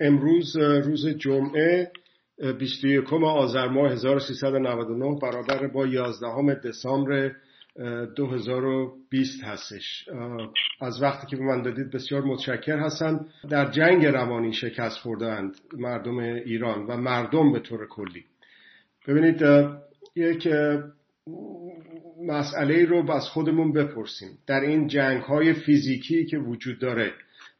امروز روز جمعه 21 آذر ماه 1399 برابر با 11 دسامبر 2020 هستش. از وقتی که به من دادید بسیار متشکر هستم. در جنگ روانی شکست خوردند مردم ایران و مردم به طور کلی. ببینید یک مسئله رو از خودمون بپرسیم. در این جنگ های فیزیکی که وجود داره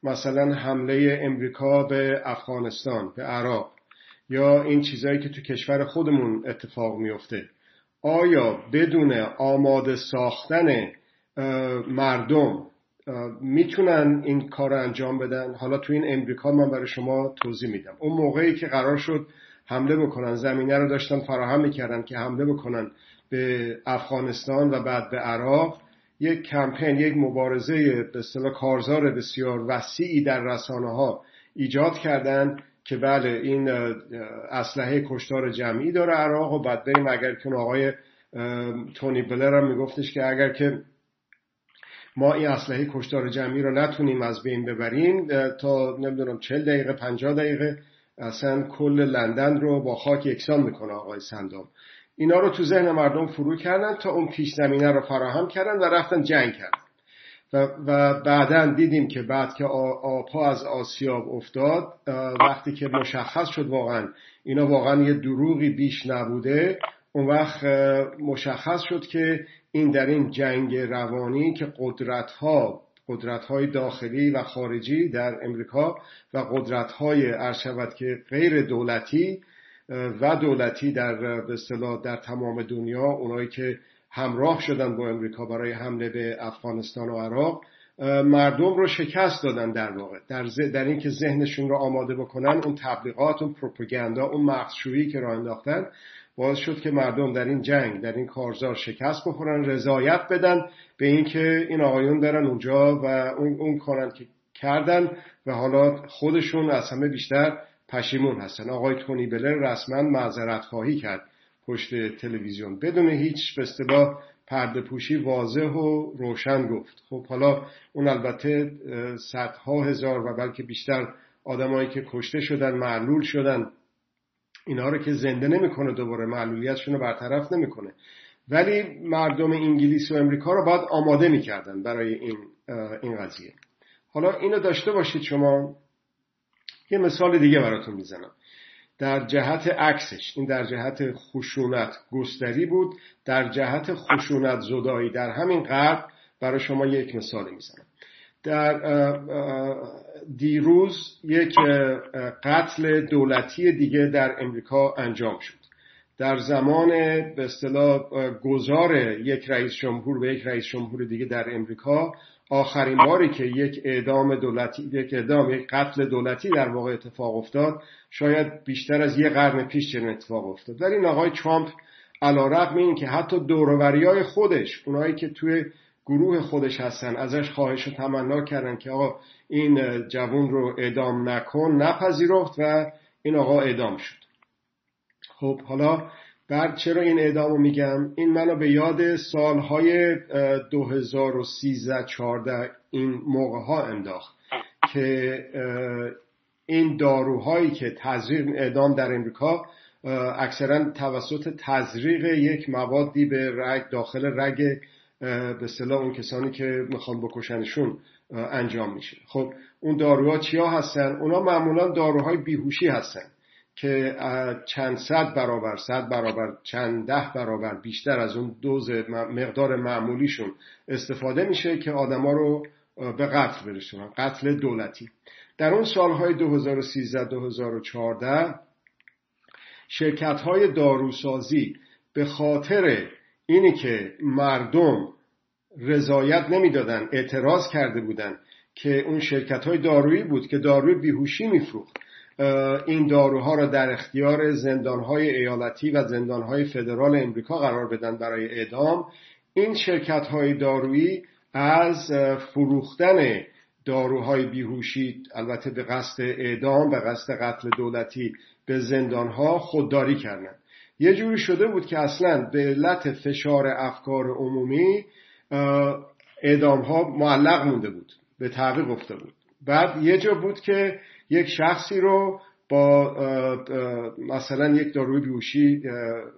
مثلا حمله امریکا به افغانستان به عراق یا این چیزهایی که تو کشور خودمون اتفاق میفته آیا بدون آماده ساختن مردم می‌تونن این کار رو انجام بدن؟ حالا تو این امریکا من برای شما توضیح میدم. اون موقعی که قرار شد حمله بکنن زمینه رو داشتن فراهم می‌کردن که حمله بکنن به افغانستان و بعد به عراق یک کمپین یک مبارزه به اصطلاح کارزار بسیار وسیعی در رسانه ها ایجاد کردن که بله این اسلحه کشتار جمعی داره عراق و بعد بریم اگر که آقای تونی بلر هم میگفتش که اگر که ما این اسلحه کشتار جمعی رو نتونیم از بین ببریم تا نمی‌دونم 40 دقیقه 50 دقیقه اصلا کل لندن رو با خاک یکسان می‌کنه آقای سندام اینا رو تو ذهن مردم فرو کردن تا اون پیش زمینه رو فراهم کردن و رفتن جنگ کردن. و, و بعدا دیدیم که بعد که آبها از آسیاب افتاد وقتی که مشخص شد واقعا اینا واقعا یه دروغی بیش نبوده اون وقت مشخص شد که این در این جنگ روانی که قدرت ها قدرت های داخلی و خارجی در امریکا و قدرت های که غیر دولتی و دولتی در به در تمام دنیا اونایی که همراه شدن با امریکا برای حمله به افغانستان و عراق مردم رو شکست دادن در واقع. در, در اینکه ذهنشون رو آماده بکنن اون تبلیغات اون پروپاگاندا اون مغزشویی که راه انداختن باعث شد که مردم در این جنگ در این کارزار شکست بخورن رضایت بدن به اینکه این آقایون دارن اونجا و اون, اون کارن که کردن و حالا خودشون از همه بیشتر پشیمون هستن. آقای تونی بلر رسما معذرت خواهی کرد پشت تلویزیون. بدون هیچ به اصطلاح پرده پوشی واضح و روشن گفت. خب حالا اون البته صدها هزار و بلکه بیشتر آدمایی که کشته شدن معلول شدن اینها رو که زنده نمی‌کنه دوباره معلولیتشون رو برطرف نمی‌کنه. ولی مردم انگلیس و امریکا رو باید آماده می‌کردن برای این این قضیه. حالا اینو داشته باشید شما. یه مثال دیگه براتون می‌زنم. در جهت عکسش این در جهت خشونت گستری بود در جهت خشونت زدایی. در همین غرب برای شما یک مثال می‌زنم. در دیروز یک قتل دولتی دیگه در امریکا انجام شد. در زمان به اصطلاح گذار یک رئیس جمهور و یک رئیس جمهور دیگه در امریکا آخرین باری که یک اعدام دولتی یک اعدام یک قتل دولتی در واقع اتفاق افتاد شاید بیشتر از یک قرن پیش چنین اتفاق افتاد. در این آقای ترامپ علیرغم این که حتی دوروری های خودش اونایی که توی گروه خودش هستن ازش خواهش و تمنا کردن که آقا این جوون رو اعدام نکن نپذیرفت و این آقا اعدام شد. خب حالا بعد چرا این اعدام رو میگم؟ این منو به یاد سالهای 2013 14 این موقع ها انداخت که این داروهایی که تزریق اعدام در امریکا اکثرا توسط تزریق یک موادی به رگ داخل رگ به صلاح اون کسانی که می‌خوان بکشنشون انجام میشه. خب اون داروها چیا هستن؟ اونا معمولا داروهای بیهوشی هستن. که چند صد برابر صد برابر چند ده برابر بیشتر از اون دوز مقدار معمولیشون استفاده میشه که آدما رو به قتل برسونن قتل دولتی. در اون سالهای 2013-2014 شرکت های داروسازی به خاطر اینی که مردم رضایت نمی‌دادن اعتراض کرده بودن که اون شرکت های دارویی بود که داروی بیهوشی میفروخت. این داروها را در اختیار زندانهای ایالتی و زندانهای فدرال امریکا قرار بدن برای اعدام. این شرکت های دارویی از فروختن داروهای بیهوشی البته به قصد اعدام به قصد قتل دولتی به زندانها خودداری کردند. یه جوری شده بود که اصلا به علت فشار افکار عمومی اعدام ها معلق مونده بود به تعقیب افته بود. بعد یه جا بود که یک شخصی رو با مثلا یک داروی بیهوشی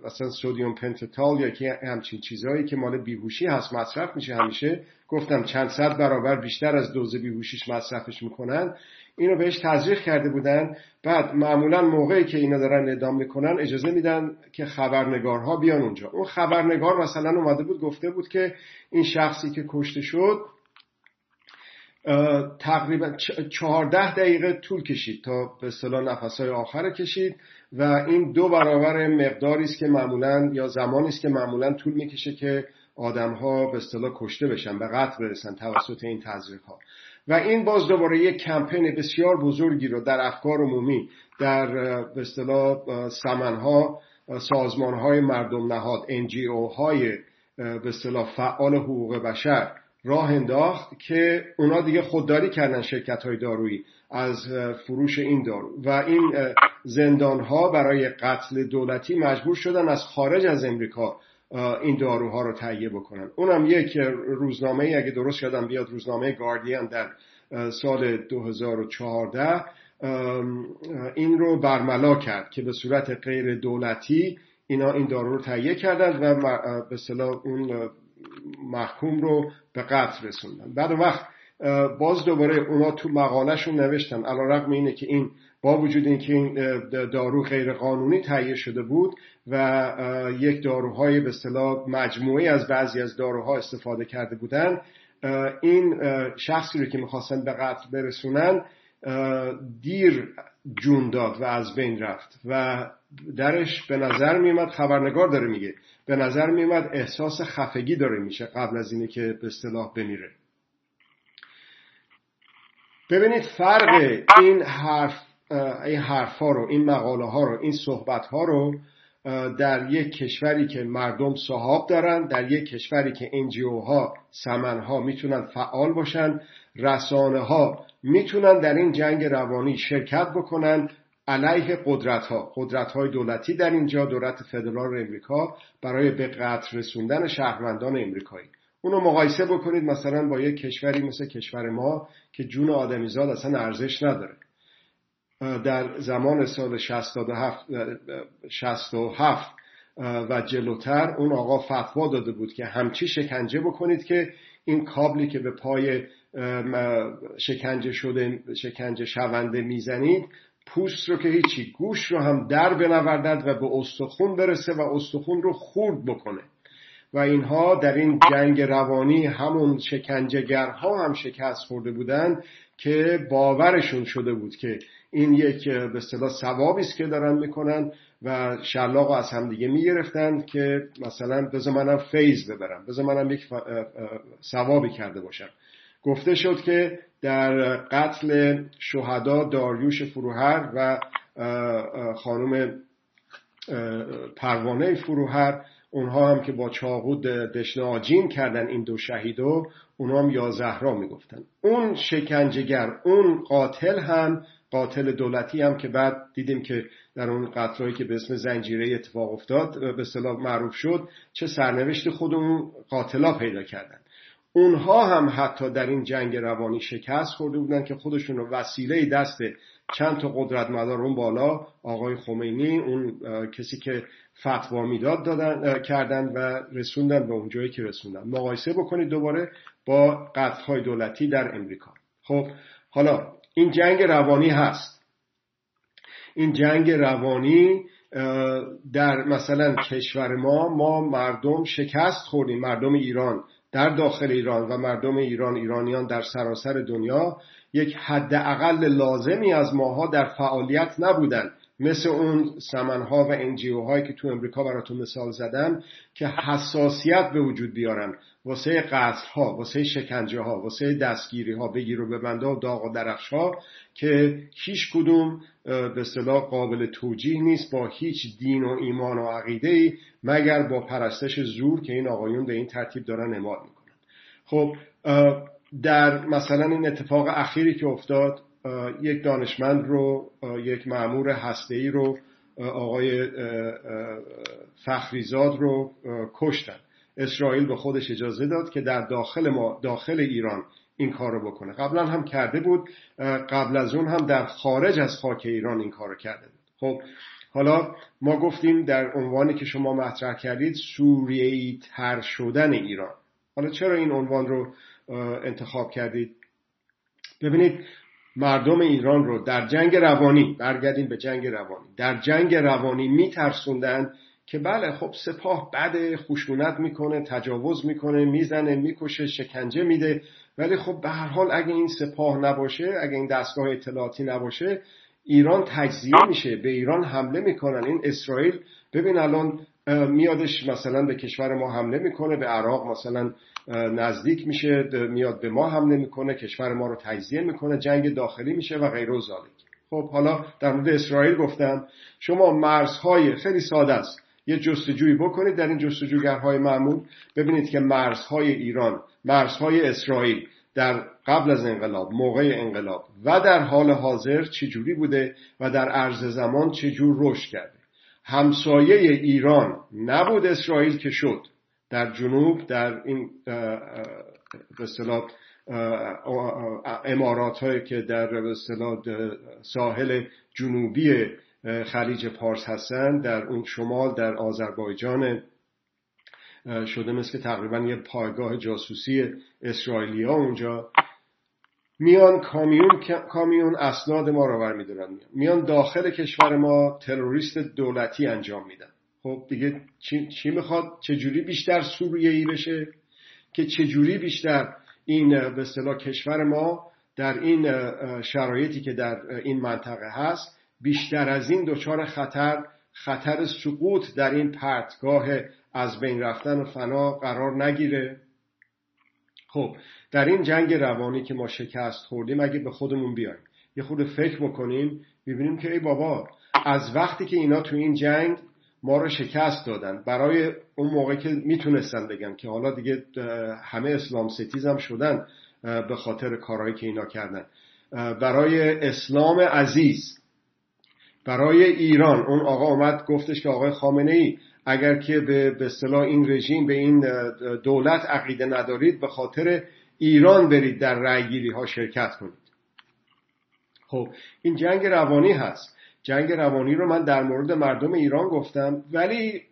مثلا سودیوم پنتتال یا که همچین چیزهایی که مال بیهوشی هست مصرف میشه همیشه. گفتم چند صد برابر بیشتر از دوز بیهوشیش مصرفش می‌کنن. اینو بهش تزریق کرده بودن. بعد معمولا موقعی که اینا دارن اعدام می‌کنن اجازه میدن که خبرنگارها بیان اونجا. اون خبرنگار مثلا اومده بود گفته بود که این شخصی که کشته شد تقریبا چهارده دقیقه طول کشید تا به اصطلاح نفسهای آخر کشید و این دو برابر مقداری است که معمولا یا زمانی است که معمولا طول می‌کشه که آدم ها به اصطلاح کشته بشن به قتل برسن توسط این تزریق ها و این باز دوباره یک کمپین بسیار بزرگی رو در افکار عمومی در به اصطلاح سمنها سازمان های مردم نهاد NGO های به اصطلاح فعال حقوق بشر راه انداخت که اونا دیگه خودداری کردن شرکت های دارویی از فروش این دارو. و این زندان ها برای قتل دولتی مجبور شدن از خارج از امریکا این داروها رو تهیه بکنن. اونم یک روزنامه اگه درست شدم بیاد روزنامه گاردین در سال 2014 این رو برملا کرد که به صورت غیر دولتی اینا این دارو رو تهیه کردن و به صلاح اون محکوم رو به قتل رسوندن. بعد وقت باز دوباره اونا تو مقالهشون نوشتن. علا رقم اینه که این با وجود اینکه این دارو غیر قانونی تهیه شده بود و یک داروهای به اصطلاح مجموعی از بعضی از داروها استفاده کرده بودن این شخصی رو که می‌خواستن به قتل برسونن دیر جون داد و از بین رفت. و درش به نظر میومد خبرنگار داره میگه به نظر میومد احساس خفگی داره میشه قبل از اینه که به اصطلاح بمیره. ببینید فرق این حرف این حرفا رو این مقاله ها رو این صحبت ها رو در یک کشوری که مردم صحاب دارن در یک کشوری که انجیو ها سمن ها می‌تونن فعال باشن رسانه ها می‌تونن در این جنگ روانی شرکت بکنن علیه قدرت ها قدرت های دولتی در اینجا دولت فدرال امریکا برای به قتل رسوندن شهروندان امریکایی. اونو مقایسه بکنید مثلا با یک کشوری مثل کشور ما که جون آدمیزاد اصلا ارزش نداره. در زمان سال 67 67 و جلوتر اون آقا فتوا داده بود که همچی شکنجه بکنید که این کابلی که به پای شکنجه شده شکنجه شونده می‌زنید پوست رو که هیچی گوش رو هم در بنوردد و به استخون برسه و استخون رو خورد بکنه. و اینها در این جنگ روانی همون شکنجهگرها هم شکست خورده بودن که باورشون شده بود که این یک به اصطلاح ثوابی است که دارن می‌کنن و شلاق از هم دیگه می‌گرفتن که مثلا بذار منم فیض ببرم بذار منم یک ثوابی کرده باشم. گفته شد که در قتل شهدا داریوش فروهر و خانم پروانه فروهر اونها هم که با چاقو دشنه آجین کردن این دو شهیدو اونها هم یا زهرا می‌گفتن. اون شکنجهگر اون قاتل هم قاتل دولتی هم که بعد دیدیم که در اون قتلهایی که به اسم زنجیره اتفاق افتاد به صلاح معروف شد چه سرنوشت خود اون قاتلا پیدا کردن. اونها هم حتی در این جنگ روانی شکست خورده بودن که خودشون رو وسیله دست چند تا قدرت مدار اون بالا آقای خمینی اون کسی که فتوا می‌داد دادن کردن و رسوندن به اون جایی که رسوندن. مقایسه بکنید دوباره با های دولتی در امریکا. خب حالا این جنگ روانی هست. این جنگ روانی در مثلا کشور ما ما مردم شکست خوردیم مردم ایران. در داخل ایران و مردم ایران ایرانیان در سراسر دنیا یک حداقل لازمی از ماها در فعالیت نبودن مثل اون سمنها و انجیو هایی که تو امریکا براتون مثال زدم که حساسیت به وجود بیارن. واسه قتل ها واسه شکنجه ها واسه دستگیری ها بگیر و ببنده و داغ و درخش ها که هیچ کدوم به صلاح قابل توجیه نیست با هیچ دین و ایمان و عقیده ای مگر با پرستش زور که این آقایون به این ترتیب دارن اعمال می‌کنن. خب در مثلا این اتفاق اخیری که افتاد یک دانشمند رو یک معمور هسته‌ای رو آقای فخریزاد رو کشتن. اسرائیل به خودش اجازه داد که در داخل ما داخل ایران این کار رو بکنه. قبلا هم کرده بود قبل از اون هم در خارج از خاک ایران این کار رو کرده بود. خب حالا ما گفتیم در عنوانی که شما مطرح کردید سوریهی تر شدن ایران. حالا چرا این عنوان رو انتخاب کردید؟ ببینید مردم ایران رو در جنگ روانی برگردیم به جنگ روانی. در جنگ روانی میترسوندن که بله خب سپاه بد خشونت می‌کنه تجاوز می‌کنه می‌زنه می‌کشه شکنجه میده. ولی خب به هر حال اگه این سپاه نباشه اگه این دستگاه اطلاعاتی نباشه ایران تجزیه میشه به ایران حمله می‌کنن. این اسرائیل ببین الان میادش مثلا به کشور ما حمله می‌کنه به عراق مثلا نزدیک میشه میاد به ما حمله می‌کنه کشور ما رو تجزیه می‌کنه جنگ داخلی میشه و غیر و خب حالا در مورد اسرائیل گفتم شما مرزهای خیلی ساده است. یه جستجویی بکنید در این جستجوگرهای معمول. ببینید که مرزهای ایران مرزهای اسرائیل در قبل از انقلاب موقع انقلاب و در حال حاضر چجوری بوده و در عرض زمان چجور رشد کرده. همسایه ایران نبود اسرائیل که شد. در جنوب در این به امارات هایی که در ساحل جنوبی خلیج پارس هستند در اون شمال در آذربایجان شده مثل تقریبا یه پایگاه جاسوسی اسرائیلیا اونجا. میان کامیون کامیون اسناد ما رو برمیدارن. میان داخل کشور ما تروریست دولتی انجام میدن. خب دیگه چی, چی می‌خواد؟ چجوری بیشتر سوریه بشه که چجوری بیشتر این به اصطلاح کشور ما در این شرایطی که در این منطقه هست بیشتر از این دچار خطر خطر سقوط در این پرتگاه از بین رفتن و فنا قرار نگیره. خب در این جنگ روانی که ما شکست خوردیم اگه به خودمون بیایم یه خود فکر بکنیم ببینیم که ای بابا از وقتی که اینا تو این جنگ ما رو شکست دادن. برای اون موقع که می‌تونستن بگن که حالا دیگه همه اسلام ستیز هم شدن به خاطر کارهایی که اینا کردن. برای اسلام عزیز برای ایران اون آقا اومد گفتش که آقای خامنه ای اگر که به اصطلاح این رژیم به این دولت عقیده ندارید به خاطر ایران برید در رأیگیری ها شرکت کنید. خب این جنگ روانی هست. جنگ روانی رو من در مورد مردم ایران گفتم ولی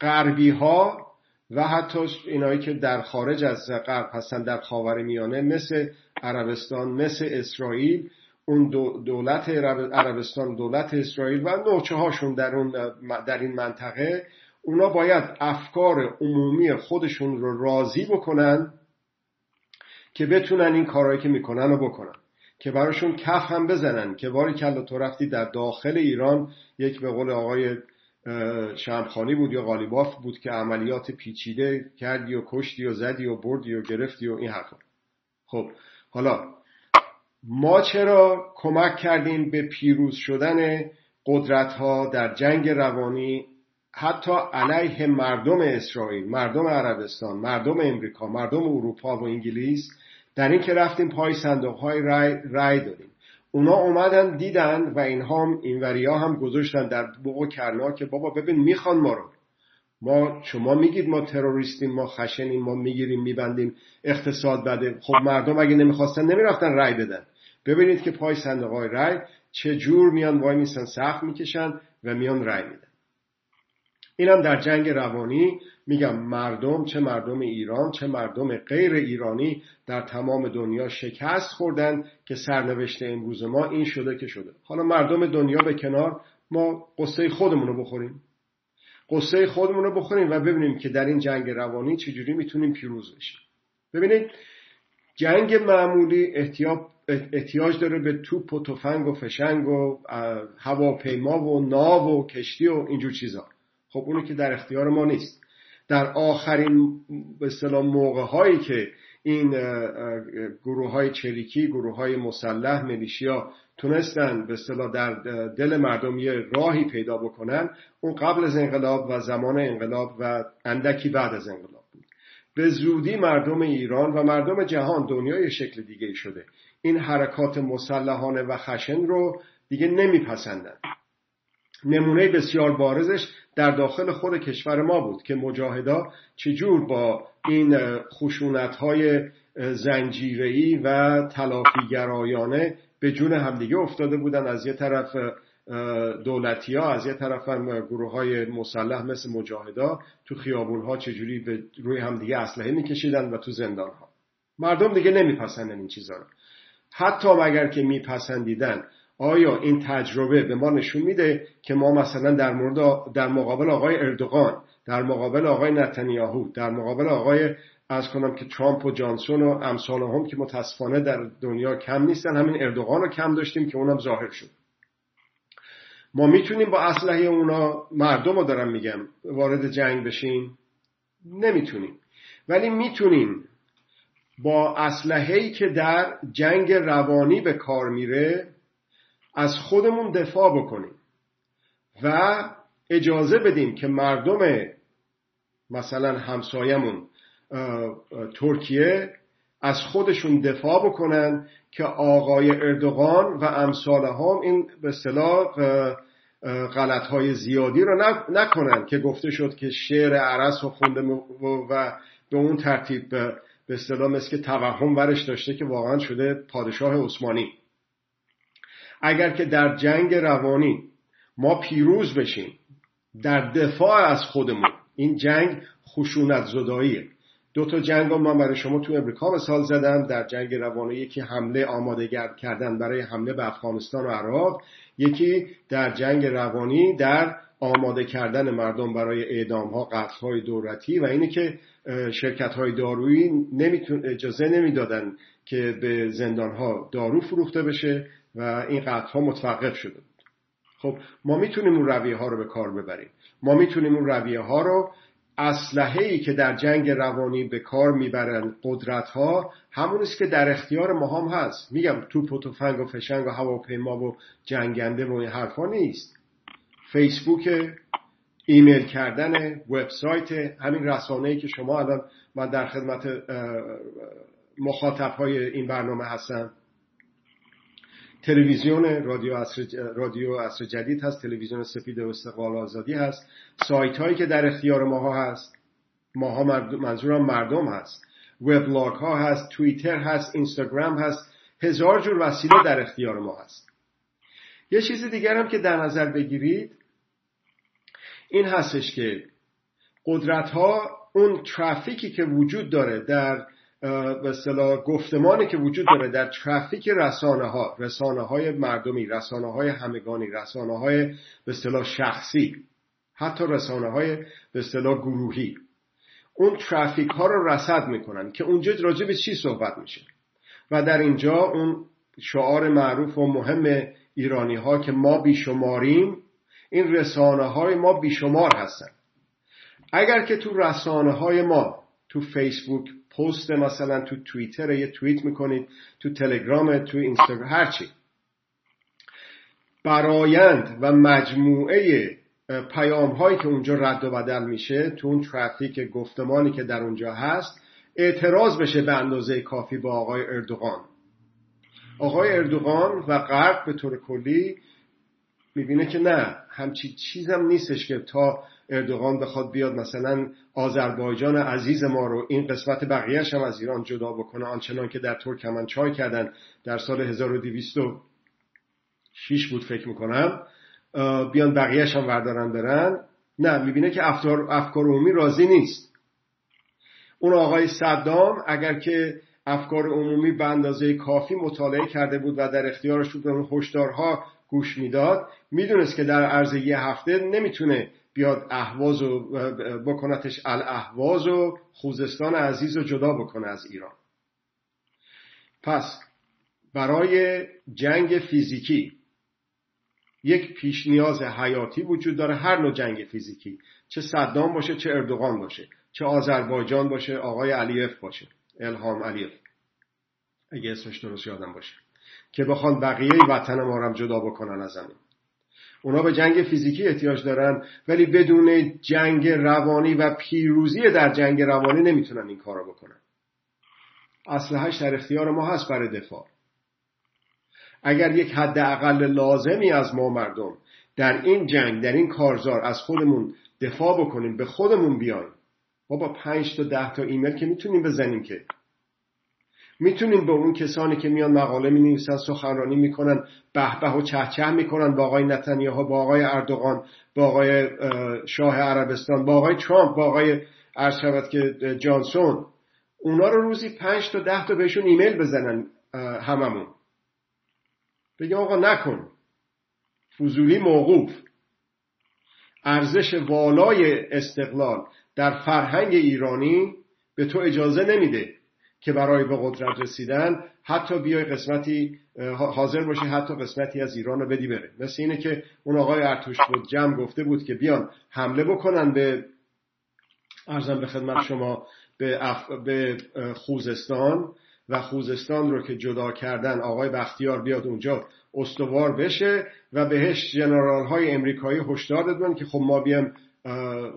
غربی ها و حتی اینایی که در خارج از غرب هستن در خاور میانه مثل عربستان مثل اسرائیل اون دولت عربستان دولت اسرائیل و نوچه هاشون در, اون در این منطقه اونا باید افکار عمومی خودشون رو راضی بکنن که بتونن این کارهایی که می‌کنن رو بکنن. که براشون کف هم بزنن که باری کلا تو رفتی در داخل ایران یک به قول آقای شمخانی بود یا غالیباف بود که عملیات پیچیده کردی و کشتی و زدی و بردی و گرفتی و این حرفا. خب حالا ما چرا کمک کردیم به پیروز شدن قدرت ها در جنگ روانی حتی علیه مردم اسرائیل مردم عربستان مردم امریکا مردم اروپا و انگلیس؟ در این که رفتیم پای صندوق های رای, رای دادیم. اونا اومدن دیدن و اینها هم ها هم گذاشتن در بوق کرنا که بابا ببین می‌خوان ما رو. ما شما میگید ما تروریستیم ما خشنیم ما می‌گیریم میبندیم اقتصاد بده. خب مردم اگه نمی‌خواستن نمی‌رفتن رای بدن. ببینید که پای صندوق های رای چه جور میان وای میسن سخت می‌کشن و میان رای میدن. اینم در جنگ روانی میگم مردم چه مردم ایران چه مردم غیر ایرانی در تمام دنیا شکست خوردن که سرنوشت امروز ما این شده که شده. حالا مردم دنیا به کنار ما قصه خودمون رو بخوریم. قصه خودمون رو بخوریم و ببینیم که در این جنگ روانی چجوری می‌تونیم پیروز بشیم. ببینید جنگ معمولی احتیاج داره به توپ و تفنگ و فشنگ و هواپیما و ناو و کشتی و اینجور چیزا. خب اونو که در اختیار ما نیست. در آخرین به اصطلاح موقع هایی که این گروه های چریکی گروه های مسلح ملیشیا تونستن به اصطلاح در دل مردم یه راهی پیدا بکنن اون قبل از انقلاب و زمان انقلاب و اندکی بعد از انقلاب بود. به زودی مردم ایران و مردم جهان دنیای شکل دیگه شده. این حرکات مسلحانه و خشن رو دیگه نمیپسندن. نمونه بسیار بارزش در داخل خود کشور ما بود که مجاهدا چجور با این خشونت های زنجیره‌ای و تلافیگرایانه به جون همدیگه افتاده بودن. از یه طرف دولتی ها از یه طرف هم گروه های مسلح مثل مجاهدا تو خیابون ها چجوری به روی همدیگه اسلحه میکشیدن و تو زندان ها مردم دیگه نمیپسندن این چیزها رو. حتی اگر که میپسندیدن آیا این تجربه به ما نشون میده که ما مثلا در مورد در مقابل آقای اردوغان در مقابل آقای نتانیاهو در مقابل آقای از کنم که ترامپ و جانسون و امثال هم که متاسفانه در دنیا کم نیستن همین اردوغان رو کم داشتیم که اونم ظاهر شد. ما می‌تونیم با اسلحه اونا مردم رو دارم میگم وارد جنگ بشیم؟ نمی‌تونیم. ولی می‌تونیم با اسلحه‌ای که در جنگ روانی به کار میره از خودمون دفاع بکنیم و اجازه بدیم که مردم مثلا همسایمون ترکیه از خودشون دفاع بکنن که آقای اردوغان و امثال هم این به صلاح غلط های زیادی رو نکنن که گفته شد که شعر عرس رو خونده و به اون ترتیب به اصطلاح مثل که توهم ورش داشته که واقعا شده پادشاه عثمانی. اگر که در جنگ روانی ما پیروز بشیم در دفاع از خودمون این جنگ خشونت زداییه. دو تا جنگ من برای شما تو امریکا مثال زدم. در جنگ روانی یکی حمله آماده کردن برای حمله به افغانستان و عراق یکی در جنگ روانی در آماده کردن مردم برای اعدام ها قتل های دولتی و اینه که شرکت های دارویی اجازه نمی‌دادن که به زندان ها دارو فروخته بشه. و این قتل ها متوقف شده بود. خب ما می‌تونیم اون رویه ها رو به کار ببریم. ما می‌تونیم اون رویه ها رو اسلحه ای که در جنگ روانی به کار می‌برن قدرت ها همون است که در اختیار ما هم هست. میگم توپ و تفنگ و فشنگ و هواپیما و جنگنده و این حرفا نیست. فیسبوک ایمیل کردن وبسایت همین رسانه ای که شما الان من در خدمت مخاطب های این برنامه هستم. تلویزیون رادیو عصر, رادیو عصر جدید هست تلویزیون سپید و استقلال آزادی هست. سایت هایی که در اختیار ماها هست ماها منظورم مردم هست. وبلاگ ها هست توییتر هست اینستاگرام هست. هزار جور وسیله در اختیار ما هست. یه چیز دیگر هم که در نظر بگیرید این هستش که قدرت ها اون ترافیکی که وجود داره در به گفتمانی که وجود داره در ترافیک رسانه ها رسانه های مردمی رسانه های همگانی رسانه های به شخصی حتی رسانه های به گروهی. اون ترافیک ها رو رصد می‌کنن که اونجا راجع به چی صحبت میشه. و در اینجا اون شعار معروف و مهم ایرانی ها که ما بیشماریم این رسانه های ما بیشمار هستن. اگر که تو رسانه های ما تو فیسبوک پست مثلا تو توییتر یه توییت می‌کنید تو تلگرام تو اینستاگرام هرچی برایند و مجموعه پیام هایی که اونجا رد و بدل میشه تو اون ترافیک گفتمانی که در اونجا هست اعتراض بشه به اندازه کافی با آقای اردوغان. آقای اردوغان و غرب به طور کلی می‌بینه که نه همچی چیزم نیستش که تا اردوغان بخواد بیاد مثلا آذربایجان عزیز ما رو این قسمت بقیهش هم از ایران جدا بکنه آنچنان که در چای کردن در سال 1206 بود فکر می‌کنم بیان بقیهش هم وردارن برن. نه می‌بینه که افکار, افکار عمومی راضی نیست. اون آقای صدام اگر که افکار عمومی به اندازه کافی مطالعه کرده بود و در اختیارش بود اون هشدارها گوش می‌داد می‌دونست که در عرض یه هفته نمی‌تونه بیاد اهواز و بکنتش الاهواز و خوزستان عزیز رو جدا بکنه از ایران. پس برای جنگ فیزیکی یک پیش نیاز حیاتی وجود داره هر نوع جنگ فیزیکی. چه صدام باشه چه اردوغان باشه چه آذربایجان باشه آقای علیف باشه الهام علیف اگه اسمش درست یادم باشه که بخوان بقیه وطن ما هم جدا بکنن از زمین. اونا به جنگ فیزیکی احتیاج دارن ولی بدون جنگ روانی و پیروزی در جنگ روانی نمی‌تونن این کارو بکنن. اسلحهش در اختیار ما هست برای دفاع. اگر یک حد اقل لازمی از ما مردم در این جنگ در این کارزار از خودمون دفاع بکنیم به خودمون بیایم ما با پنج تا ده تا ایمیل که می‌تونیم بزنیم که می‌تونیم به اون کسانی که میان مقاله می نویسن سخنرانی می‌کنن به به و چهچه می‌کنن با آقای نتانیاهو با آقای اردوغان با آقای شاه عربستان با آقای ترامپ با آقای شود که جانسون. اونا رو روزی پنج تا ده تا بهشون ایمیل بزنن هممون. بگم آقا نکن. فضولی موقوف. ارزش والای استقلال در فرهنگ ایرانی به تو اجازه نمیده. که برای به قدرت رسیدن حتی بیای قسمتی حاضر باشی حتی قسمتی از ایران رو بدی بره. مثل اینه که اون آقای ارتوش بود جمع گفته بود که بیان حمله بکنن به ارزم به خدمت شما به, به خوزستان و خوزستان رو که جدا کردن آقای بختیار بیاد اونجا استوار بشه و بهش جنرال های امریکایی هشدار دادن که خب ما بیام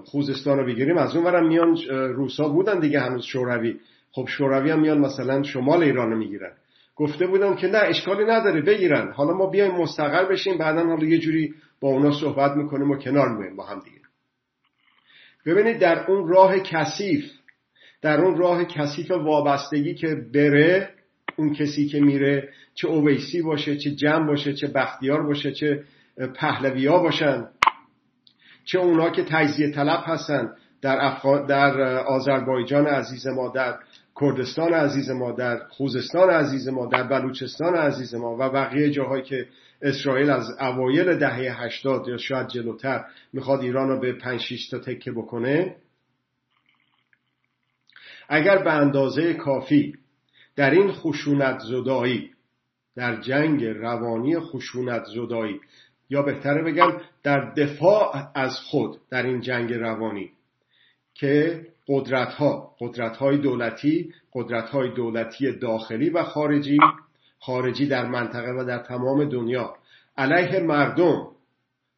خوزستان رو بگیریم. از اون میان روسا بودن دیگه هنوز شوروی. خب شوروی هم میان مثلا شمال ایران رو می‌گیرن. گفته بودن که نه اشکالی نداره بگیرن. حالا ما بیایم مستقر بشیم بعدا حالا یه جوری با اونا صحبت می‌کنیم و کنار میایم با هم دیگه. ببینید در اون راه کثیف در اون راه کثیف وابستگی که بره اون کسی که میره چه اویسی باشه چه جمع باشه چه بختیار باشه چه پهلویا باشن چه اونا که تجزیه طلب هستن. در, افغان در آذربایجان عزیز ما در کردستان عزیز ما در خوزستان عزیز ما در بلوچستان عزیز ما و بقیه جاهایی که اسرائیل از اوایل دهه هشتاد یا شاید جلوتر می‌خواد ایران رو به پنج شیش تا تکه بکنه اگر به اندازه کافی در این خشونت زدایی در جنگ روانی خشونت زدایی یا بهتره بگم در دفاع از خود در این جنگ روانی که قدرت ها قدرت های دولتی قدرت های دولتی داخلی و خارجی خارجی در منطقه و در تمام دنیا. علیه مردم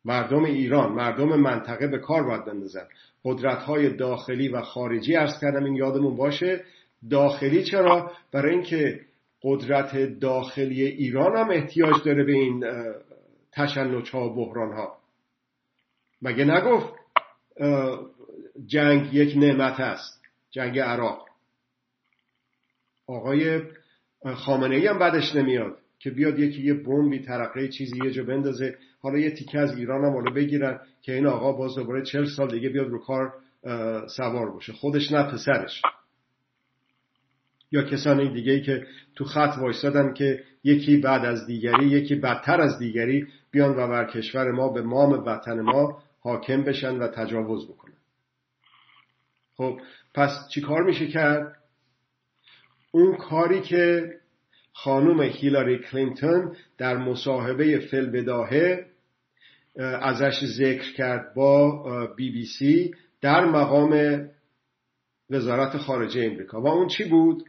مردم ایران مردم منطقه به کار باید بندازن. قدرت های داخلی و خارجی ارز کردم این یادمون باشه. داخلی چرا؟ برای اینکه قدرت داخلی ایران هم احتیاج داره به این تشنج ها و بحران ها مگه نگفت؟ جنگ یک نعمت است. جنگ عراق. آقای خامنه ای هم بدش نمیاد که بیاد یکی یه بمبی ترقه چیزی یه جا بندازه. حالا یه تیکه از ایران هم حالا بگیرن که این آقا باز دوباره چل سال دیگه بیاد رو کار سوار باشه. خودش نه پسرش. یا کسانی دیگه ای که تو خط وایستادن که یکی بعد از دیگری یکی بدتر از دیگری بیان و بر کشور ما به مام وطن ما حاکم بشن و تجاوز بکنن. خب پس چی کار میشه کرد؟ اون کاری که خانم هیلاری کلینتون در مصاحبه فلبداهه ازش ذکر کرد با بی بی سی در مقام وزارت خارجه امریکا و اون چی بود؟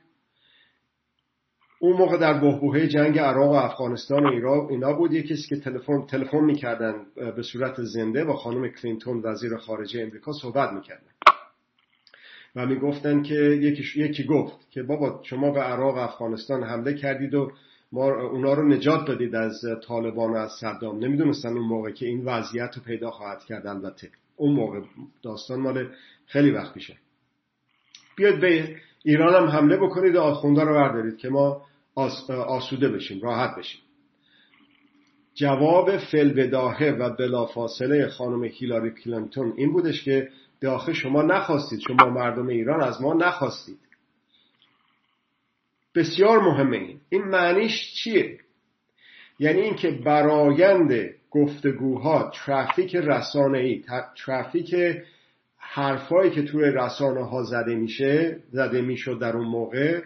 اون موقع در بحبوحه جنگ عراق و افغانستان و ایران اینا بود یکی که تلفن تلفن می‌کردن به صورت زنده با خانم کلینتون وزیر خارجه امریکا صحبت می‌کردن و می‌گفتن که یکی, یکی گفت که بابا شما به عراق افغانستان حمله کردید و ما اونا رو نجات دادید از طالبان و از صدام. نمی‌دونستن اون موقع که این وضعیت رو پیدا خواهد کرد. البته اون موقع داستان مال خیلی وقت پیشه. بیاید به ایران هم حمله بکنید و آخونده رو بردارید که ما آسوده بشیم راحت بشیم. جواب فلبداهه و بلافاصله خانم هیلاری کلینتون این بودش که داخل شما نخواستید شما مردم ایران از ما نخواستید. بسیار مهمه این. این معنیش چیه؟ یعنی اینکه برایند گفتگوها ترافیک رسانه ای ترافیک حرفایی که توی رسانه ها زده میشه زده می‌شد در اون موقع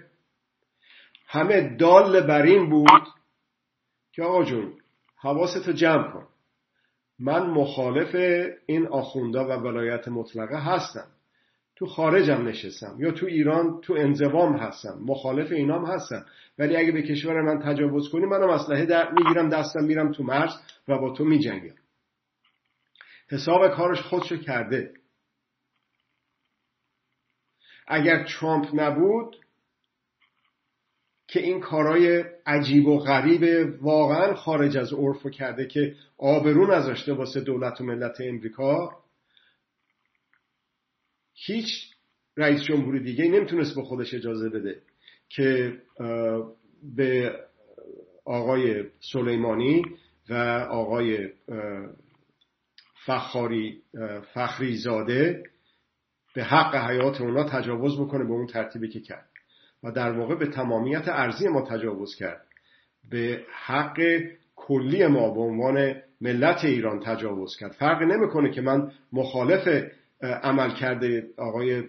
همه دال بر این بود که آقا جون حواستو جمع کن. من مخالف این آخوندا و ولایت مطلقه هستم. تو خارجم نشستم یا تو ایران تو انزوام هستم. مخالف اینام هستم. ولی اگه به کشور من تجاوز کنی منم اسلحه در می‌گیرم دستم میرم تو مرز و با تو میجنگم. حساب کارش خودشو کرده. اگر ترامپ نبود که این کارای عجیب و غریب واقعا خارج از عرف کرده که آبرون نذاشته واسه دولت و ملت امریکا هیچ رئیس جمهور دیگه نمی‌تونست با خودش اجازه بده که به آقای سلیمانی و آقای فخاری فخری زاده به حق حیات اونا تجاوز بکنه به اون ترتیبی که کرد. و در واقع به تمامیت ارزی ما تجاوز کرد. به حق کلی ما به عنوان ملت ایران تجاوز کرد. فرق نمی‌کنه که من مخالف عمل کرده آقای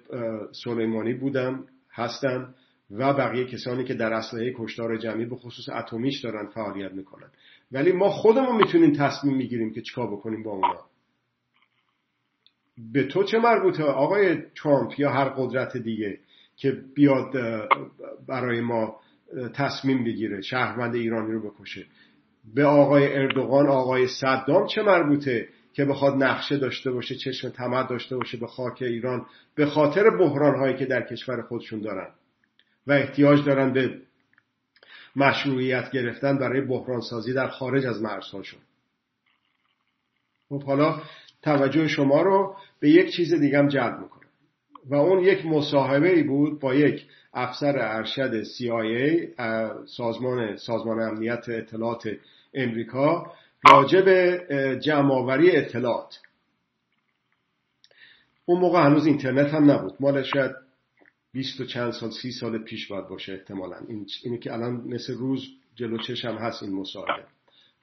سلیمانی بودم هستم و بقیه کسانی که در اسلحه کشتار جمعی به خصوص اتمیش دارن فعالیت می‌کنن. ولی ما خودمون می‌تونیم تصمیم می‌گیریم که چیکار بکنیم با اونا. به تو چه مربوطه آقای ترامپ یا هر قدرت دیگه؟ که بیاد برای ما تصمیم بگیره شهروند ایرانی رو بکشه. به آقای اردوغان آقای صدام چه مربوطه که بخواد نقشه داشته باشه چشم تمد داشته باشه به خاک ایران به خاطر بحران هایی که در کشور خودشون دارن و احتیاج دارن به مشروعیت گرفتن برای بحران سازی در خارج از مرزهاشون. خب حالا توجه شما رو به یک چیز دیگم جلب می‌کنه و اون یک مصاحبه بود با یک افسر ارشد CIA سازمان سازمان امنیت اطلاعات امریکا راجع به جمعآوری اطلاعات. اون موقع هنوز اینترنت هم نبود. مال شاید 20 و چند سال سی سال پیش باید باشه احتمالا. این اینه که الان مثل روز جلو چشم هست این مصاحبه.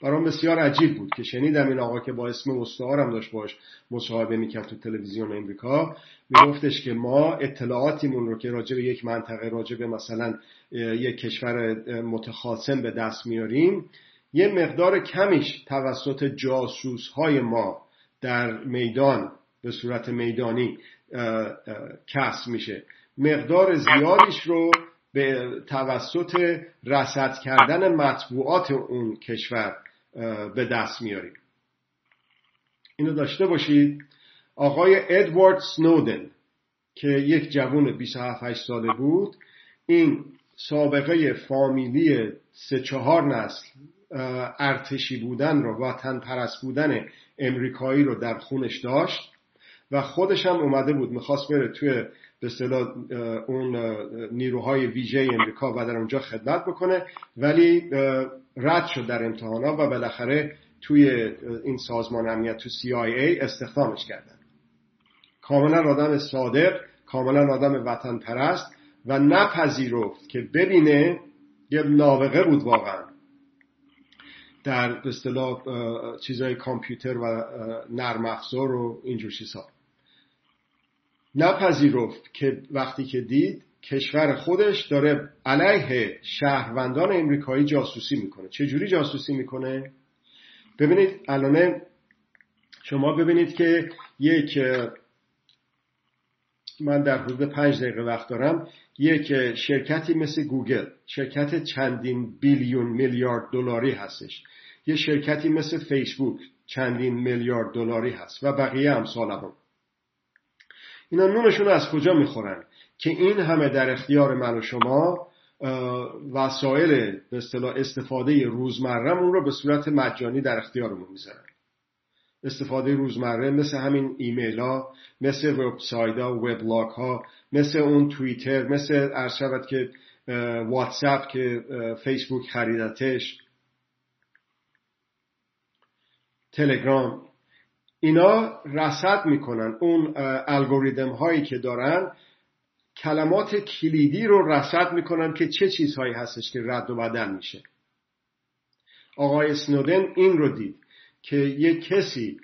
برام بسیار عجیب بود که شنیدم این آقا که با اسم هم داشت باش مصاحبه می‌کرد تو تلویزیون امریکا میگفتش که ما اطلاعاتیمون رو که راجع به یک منطقه راجع به مثلا یک کشور متخاصم به دست میاریم یه مقدار کمیش توسط جاسوس های ما در میدان به صورت میدانی کسب میشه. مقدار زیادیش رو به توسط رسد کردن مطبوعات اون کشور به دست میاریم. اینو داشته باشید. آقای ادوارد سنودن که یک جوون 27 ساله بود این سابقه فامیلی سه چهار نسل ارتشی بودن رو وطن پرست بودن امریکایی رو در خونش داشت و خودش هم اومده بود می‌خواست بره توی به اصطلاح اون نیروهای ویژه امریکا و در اونجا خدمت بکنه. ولی رد شد در امتحانا و بالاخره توی این سازمان امنیت تو CIA استخدامش کردن. کاملا آدم صادق کاملا آدم وطن پرست و نپذیرفت که ببینه یه نابغه بود واقعا. در اصطلاح چیزای کامپیوتر و نرم افزار و اینجور چیزها. نپذیرفت که وقتی که دید کشور خودش داره علیه شهروندان امریکایی جاسوسی می‌کنه. چجوری جاسوسی می‌کنه؟ ببینید الان شما ببینید که یک من در حدود پنج دقیقه وقت دارم یک شرکتی مثل گوگل شرکت چندین بیلیون میلیارد دلاری هستش. یه شرکتی مثل فیسبوک چندین میلیارد دلاری هست و بقیه امثال هم اینا نونشون از کجا می‌خورن؟ که این همه در اختیار من و شما وسایل به اصطلاح استفاده روزمرهمون رو به صورت مجانی در اختیارمون می‌ذارن. استفاده روزمره مثل همین ایمیل ها مثل وبسایت ها وبلاگ ها مثل اون توییتر مثل ارشبت که واتساپ که فیسبوک خریدتش تلگرام. اینا رصد می‌کنن. اون الگوریتم هایی که دارن کلمات کلیدی رو رصد می‌کنن که چه چیزهایی هستش که رد و بدل میشه. آقای سنودن این رو دید که یک کسی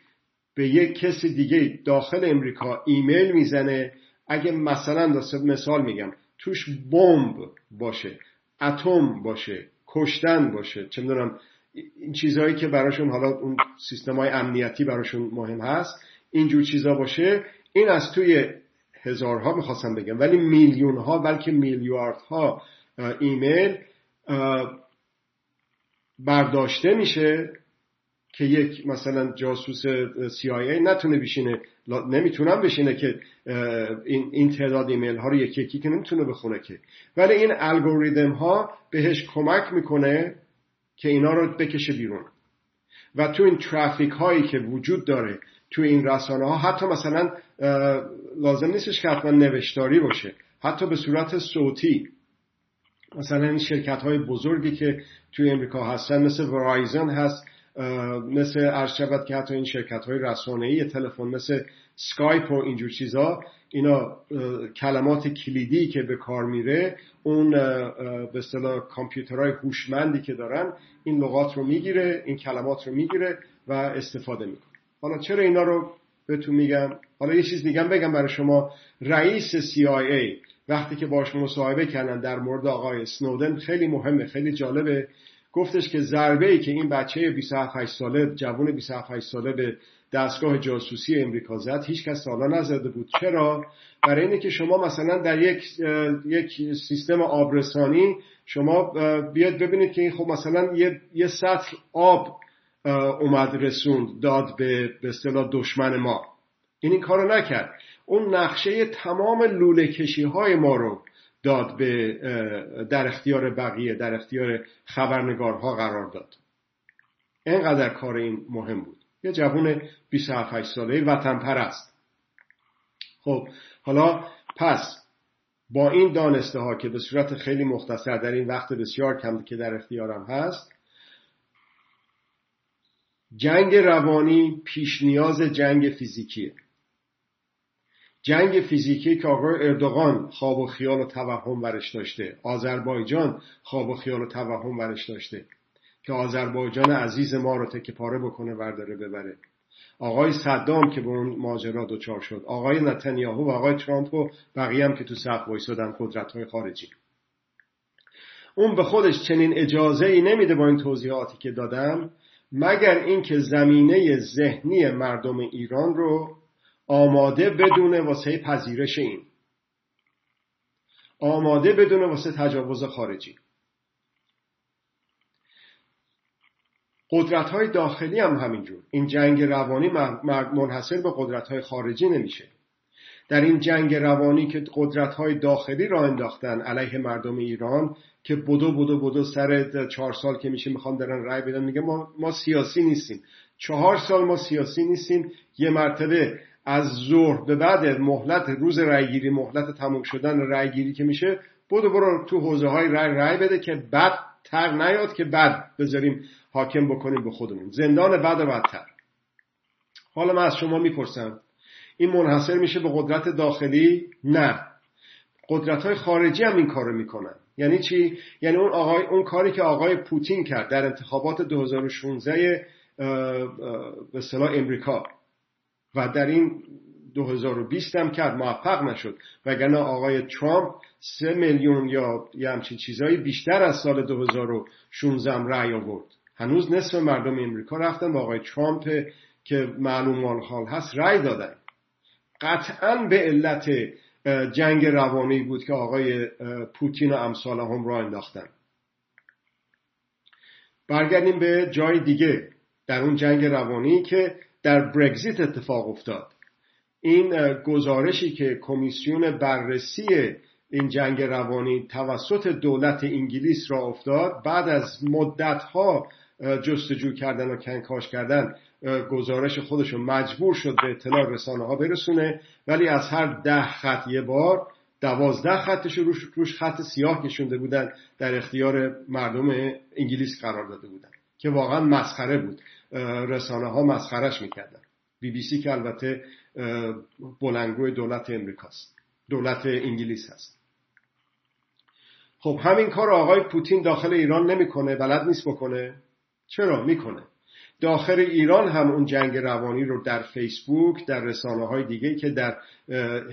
به یک کسی دیگه داخل امریکا ایمیل می‌زنه. اگه مثلا مثال میگم توش بمب باشه اتم باشه کشتن باشه چه می‌دونم این چیزهایی که براشون حالا اون سیستم های امنیتی براشون مهم هست اینجور چیزا باشه این از توی هزارها می‌خواستم بگم ولی میلیون ها بلکه میلیاردها ایمیل برداشته میشه که یک مثلا جاسوس CIA نتونه بشینه نمی‌تونم بشینه که این, این تعداد ایمیل ها رو یکی یکی که نمی‌تونه بخونه که. ولی این الگوریتم ها بهش کمک می‌کنه که اینا رو بکشه بیرون. و تو این ترافیک هایی که وجود داره تو این رسانه ها حتی مثلا لازم نیستش که حتما نوشتاری باشه. حتی به صورت صوتی. مثلا این شرکت های بزرگی که توی امریکا هستن مثل ورایزن هست مثل عرض که حتی این شرکت های رسانه‌ای تلفن مثل سکایپ و اینجور چیزا اینا کلمات کلیدی که به کار میره اون به اصطلاح کامپیوترهای هوشمندی که دارن این لغات رو می‌گیره این کلمات رو می‌گیره و استفاده می‌کنه. حالا چرا اینا رو بهتون میگم؟ حالا یه چیز دیگه بگم برای شما. رئیس CIA وقتی که باش مصاحبه کردن در مورد آقای سنودن خیلی مهمه خیلی جالبه. گفتش که ضربه ای که این بچه 27 ساله جوان 27 ساله به دستگاه جاسوسی امریکا زد هیچ کس سالا نزده بود. چرا؟ برای اینه که شما مثلا در یک یک سیستم آبرسانی شما بیاد ببینید که این خب مثلا یه, یه سطح آب اومد رسوند داد به به اصطلاح دشمن ما. این این کارو نکرد. اون نقشه تمام لوله کشی های ما رو داد به در اختیار بقیه در اختیار خبرنگارها قرار داد. اینقدر کار این مهم بود. یه جوون 27 ساله وطن پرست خب حالا پس با این دانسته ها که به صورت خیلی مختصر در این وقت بسیار کم که در اختیارم هست جنگ روانی پیش نیاز جنگ فیزیکیه. جنگ فیزیکی که آقای اردوغان خواب و خیال و توهم برش داشته آذربایجان خواب و خیال و توهم برش داشته که آذربایجان عزیز ما رو تکه پاره بکنه ورداره ببره. آقای صدام که به اون ماجرا دچار شد. آقای نتانیاهو و آقای ترامپ و بقیه هم که تو صف وایسادن قدرت های خارجی. اون به خودش چنین اجازه ای نمیده با این توضیحاتی که دادم مگر اینکه زمینه ذهنی مردم ایران رو آماده بدونه واسه پذیرش این. آماده بدونه واسه تجاوز خارجی. قدرت های داخلی هم همینجور. این جنگ روانی منحصر به قدرت های خارجی نمیشه. در این جنگ روانی که قدرت های داخلی را انداختن علیه مردم ایران که بدو بدو بدو سر چهار سال که میشه می‌خوان درن رای بدن میگه ما, ما سیاسی نیستیم. چهار سال ما سیاسی نیستیم. یه مرتبه از ظهر به بعد مهلت روز رایگیری مهلت تموم شدن رایگیری که میشه بدو برو تو حوزه های رای رای بده که بعد تر نیاد که بعد بذاریم حاکم بکنیم به خودمون. زندان بعد و بدتر. حالا من از شما می‌پرسم این منحصر میشه به قدرت داخلی؟ نه. قدرت های خارجی هم این کارو می‌کنن. یعنی چی؟ یعنی اون آقای اون کاری که آقای پوتین کرد در انتخابات 2016 به اصطلاح امریکا. و در این 2020 هم کرد موفق نشد. وگرنه آقای ترامپ سه میلیون یا یه همچین چیزهایی بیشتر از سال 2016 رأی آورد. هنوز نصف مردم امریکا رفتن با آقای ترامپ که معلوم حال هست رأی دادن. قطعا به علت جنگ روانی بود که آقای پوتین و امثال هم را انداختن. برگردیم به جای دیگه در اون جنگ روانی که در برگزیت اتفاق افتاد. این گزارشی که کمیسیون بررسی این جنگ روانی توسط دولت انگلیس را افتاد بعد از مدتها جستجو کردن و کنکاش کردن گزارش خودش رو مجبور شد به اطلاع رسانه ها برسونه. ولی از هر ده خط یه بار دوازده خطش روش, روش خط سیاه کشونده بودن در اختیار مردم انگلیس قرار داده بودن که واقعا مسخره بود. رسانه ها مسخرش می‌کردن. بی بی سی که البته بلنگوی دولت امریکاست. دولت انگلیس هست. خب همین کار آقای پوتین داخل ایران نمی‌کنه بلد نیست بکنه. چرا؟ می‌کنه. داخل ایران هم اون جنگ روانی رو در فیسبوک در رسانه های دیگه که در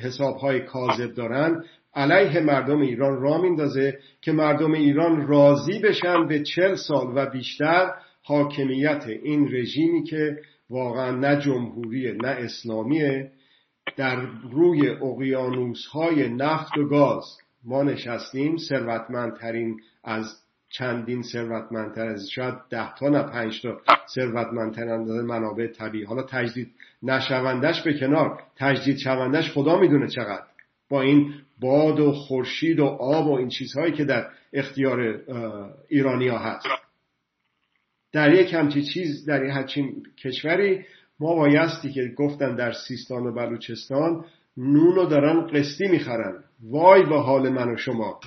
حساب های کاذب دارن علیه مردم ایران را میندازه که مردم ایران راضی بشن به چل سال و بیشتر حاکمیت این رژیمی که واقعا نه جمهوری نه اسلامیه در روی اقیانوس های نفت و گاز ما نشستیم. ثروتمندترین از چندین ثروتمندتر از شاید ده تا نه پنج تا ثروتمندتر اندازه منابع طبیعی. حالا تجدید نشوندش به کنار. تجدید شوندش خدا می‌دونه چقدر. با این باد و خورشید و آب و این چیزهایی که در اختیار ایرانی ها هست. در یک همچی چیز در یک همچین کشوری ما بایستی که گفتن در سیستان و بلوچستان نون رو دارن قسطی می‌خرن. وای به حال من و شما.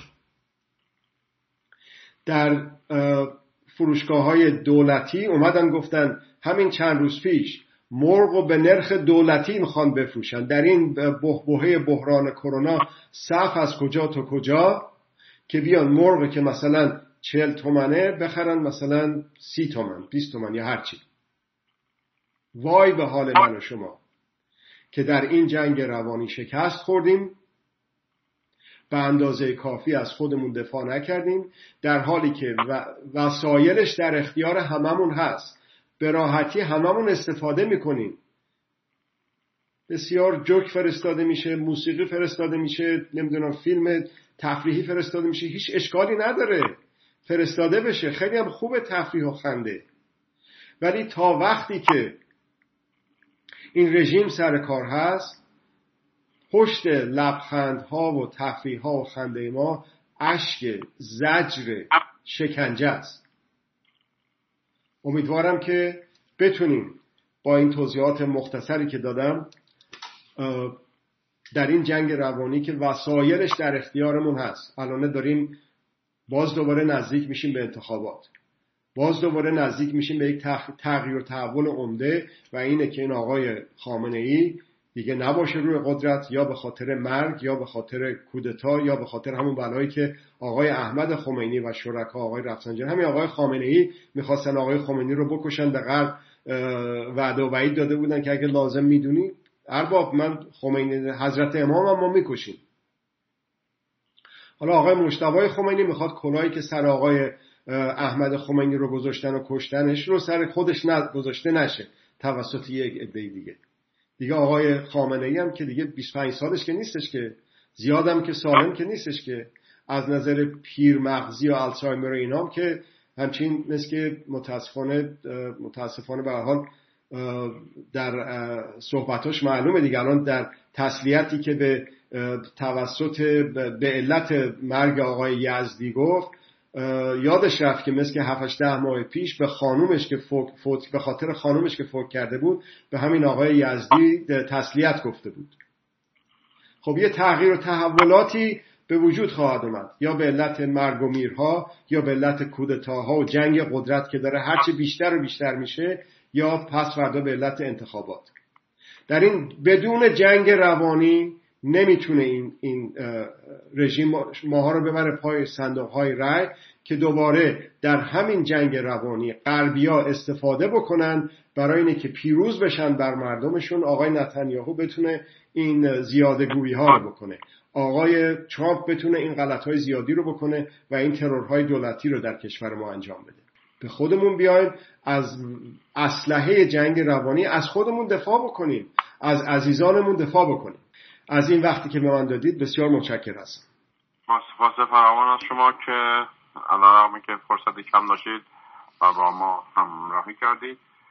در فروشگاه های دولتی اومدن گفتن همین چند روز پیش مرغ و به نرخ دولتی می‌خوان بفروشن. در این بحبوهه بحران کرونا صف از کجا تا کجا که بیان مرغ که مثلا چهل تومنه بخرن مثلا سی تومن بیست تومن یا هرچی وای به حال من و شما که در این جنگ روانی شکست خوردیم به اندازه کافی از خودمون دفاع نکردیم در حالی که وسایلش در اختیار هممون هست. به راحتی هممون استفاده می‌کنیم. بسیار جوک فرستاده میشه موسیقی فرستاده میشه نمی‌دونم فیلم تفریحی فرستاده میشه هیچ اشکالی نداره. فرستاده بشه. خیلی هم خوب تفریح و خنده. ولی تا وقتی که این رژیم سر کار هست پشت لبخندها و تفریح ها و خنده ما اشک زجر شکنجه است. امیدوارم که بتونیم با این توضیحات مختصری که دادم در این جنگ روانی که وسایلش در اختیارمون هست. الان داریم باز دوباره نزدیک میشیم به انتخابات. باز دوباره نزدیک میشیم به یک تغییر و تحول عمده و اینه که این آقای خامنه ای دیگه نباشه روی قدرت یا به خاطر مرگ یا به خاطر کودتا یا به خاطر همون بلایی که آقای احمد خمینی و شرکا آقای رفسنجانی همین آقای خامنه ای می‌خواستن آقای خمینی رو بکشن به غرب وعده و وعید داده بودن که اگه لازم می‌دونی ارباب من خمینی حضرت امام هم ما می‌کشیم. حالا آقای مشتبای خمینی می‌خواد کلاهی که سر آقای احمد خمینی رو گذاشتن و کشتنش رو سر خودش گذاشته نشه. توسط یک عده دیگه. دیگه آقای خامنه ای هم که دیگه 25 سالش که نیستش که. زیادم که سالم که نیستش که. از نظر پیرمغزی و الزایمر و اینام که همچین مثل که متاسفانه متاسفانه به حال در صحبتاش معلومه دیگه. الان در تسلیتی که به توسط به علت مرگ آقای یزدی گفت یادش رفت که مثل که 7 ده ماه پیش به خانومش که فوت به خاطر خانومش که فوت کرده بود به همین آقای یزدی تسلیت گفته بود. خب یه تغییر و تحولاتی به وجود خواهد اومد. یا به علت مرگ و میرها یا به علت کودتاها و جنگ قدرت که داره هرچی بیشتر و بیشتر میشه یا پس فردا به علت انتخابات. در این بدون جنگ روانی نمی‌تونه این, این رژیم ماها رو ببره پای صندوق های رای که دوباره در همین جنگ روانی غربیا استفاده بکنن برای اینه که پیروز بشن بر مردمشون. آقای نتانیاهو بتونه این زیاده گویی ها رو بکنه. آقای ترامپ بتونه این غلط های زیادی رو بکنه و این ترورهای دولتی رو در کشور ما انجام بده. به خودمون بیایم از اسلحه جنگ روانی از خودمون دفاع بکنیم از عزیزانمون دفاع بکنیم. از این وقتی که به من دادید بسیار متشکر هستم سپاس فراوان از شما که علیرغم که فرصتی کم داشتید و با ما همراهی کردید.